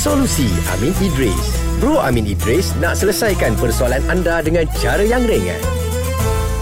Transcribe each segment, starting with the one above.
Solusi Amin Idris Bro Amin Idris nak selesaikan persoalan anda dengan cara yang ringan.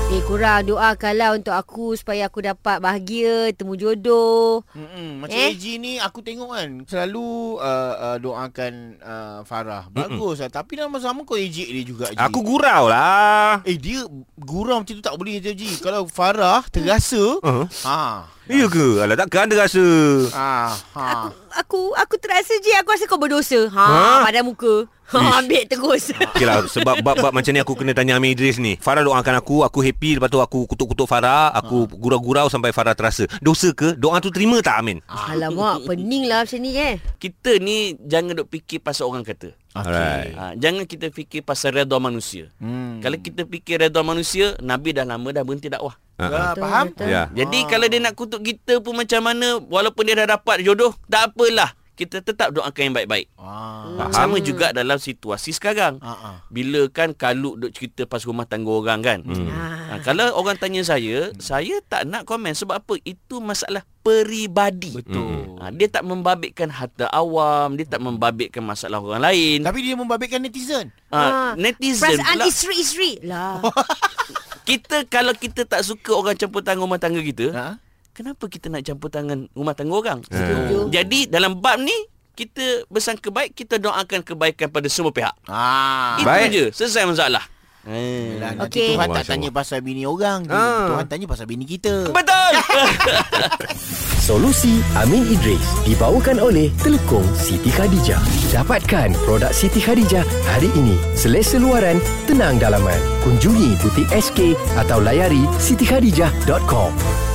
Eh korang doakanlah untuk aku supaya aku dapat bahagia, temu jodoh. Mm-mm. Macam Eh? AG ni aku tengok kan Selalu uh, uh, doakan uh, Farah Bagus lah Tapi nama sama kau ejek dia juga Ji. Aku gurau lah. Eh dia gurau macam tu tak boleh je Ji Kalau Farah terasa Uh, ha, iya ke? Alah takkan ada rasa. ha, ha. Aku aku aku terasa je aku rasa kau berdosa. Ha, Ha? pada muka. Ha, ambil terus. Okey lah Sebab bab-bab macam ni Aku kena tanya Amir Idris ni Farah doakan aku Aku happy Lepas tu aku kutuk-kutuk Farah Aku gurau-gurau Sampai Farah terasa Dosa ke? Doa tu terima tak Amin? Alamak, pening lah macam ni eh. Kita ni jangan duk fikir pasal orang kata. Alright. Ha, jangan kita fikir pasal redha manusia. Hmm. Kalau kita fikir redha manusia, Nabi dah lama dah berhenti dakwah. Ah, Betul, faham? betul. Ya. Jadi kalau dia nak kutuk kita pun macam mana, walaupun dia dah dapat jodoh, tak apalah. Kita tetap doakan yang baik-baik. Ah. Faham. Sama juga dalam situasi sekarang. Ah, ah. Bila kan kalau duk cerita pasal rumah tangga orang kan. Hmm. Ha, kalau orang tanya saya, saya tak nak komen sebab apa? Itu masalah peribadi. Betul. Ha, dia tak membabitkan harta awam, dia tak membabitkan masalah orang lain. Tapi dia membabitkan netizen. Ha, netizen Perasaan pula, isteri-isteri. Lah. kita kalau kita tak suka orang campur tangan rumah tangga kita, Ha? kenapa kita nak campur tangan rumah tangga orang? Setuju. Jadi dalam bab ni kita bersangka baik, kita doakan kebaikan pada semua pihak. Ah. Itu Baik. je, selesai masalah. Yelah, nanti Okey. Tuhan tak tanya pasal bini orang. Ah. Tuhan tanya pasal bini kita. Betul. Solusi Amin Idris dibawakan oleh Telekong Siti Khadijah. Dapatkan produk Siti Khadijah hari ini. Selesa luaran, tenang dalaman. Kunjungi butik SK atau layari sitikhadijah.com.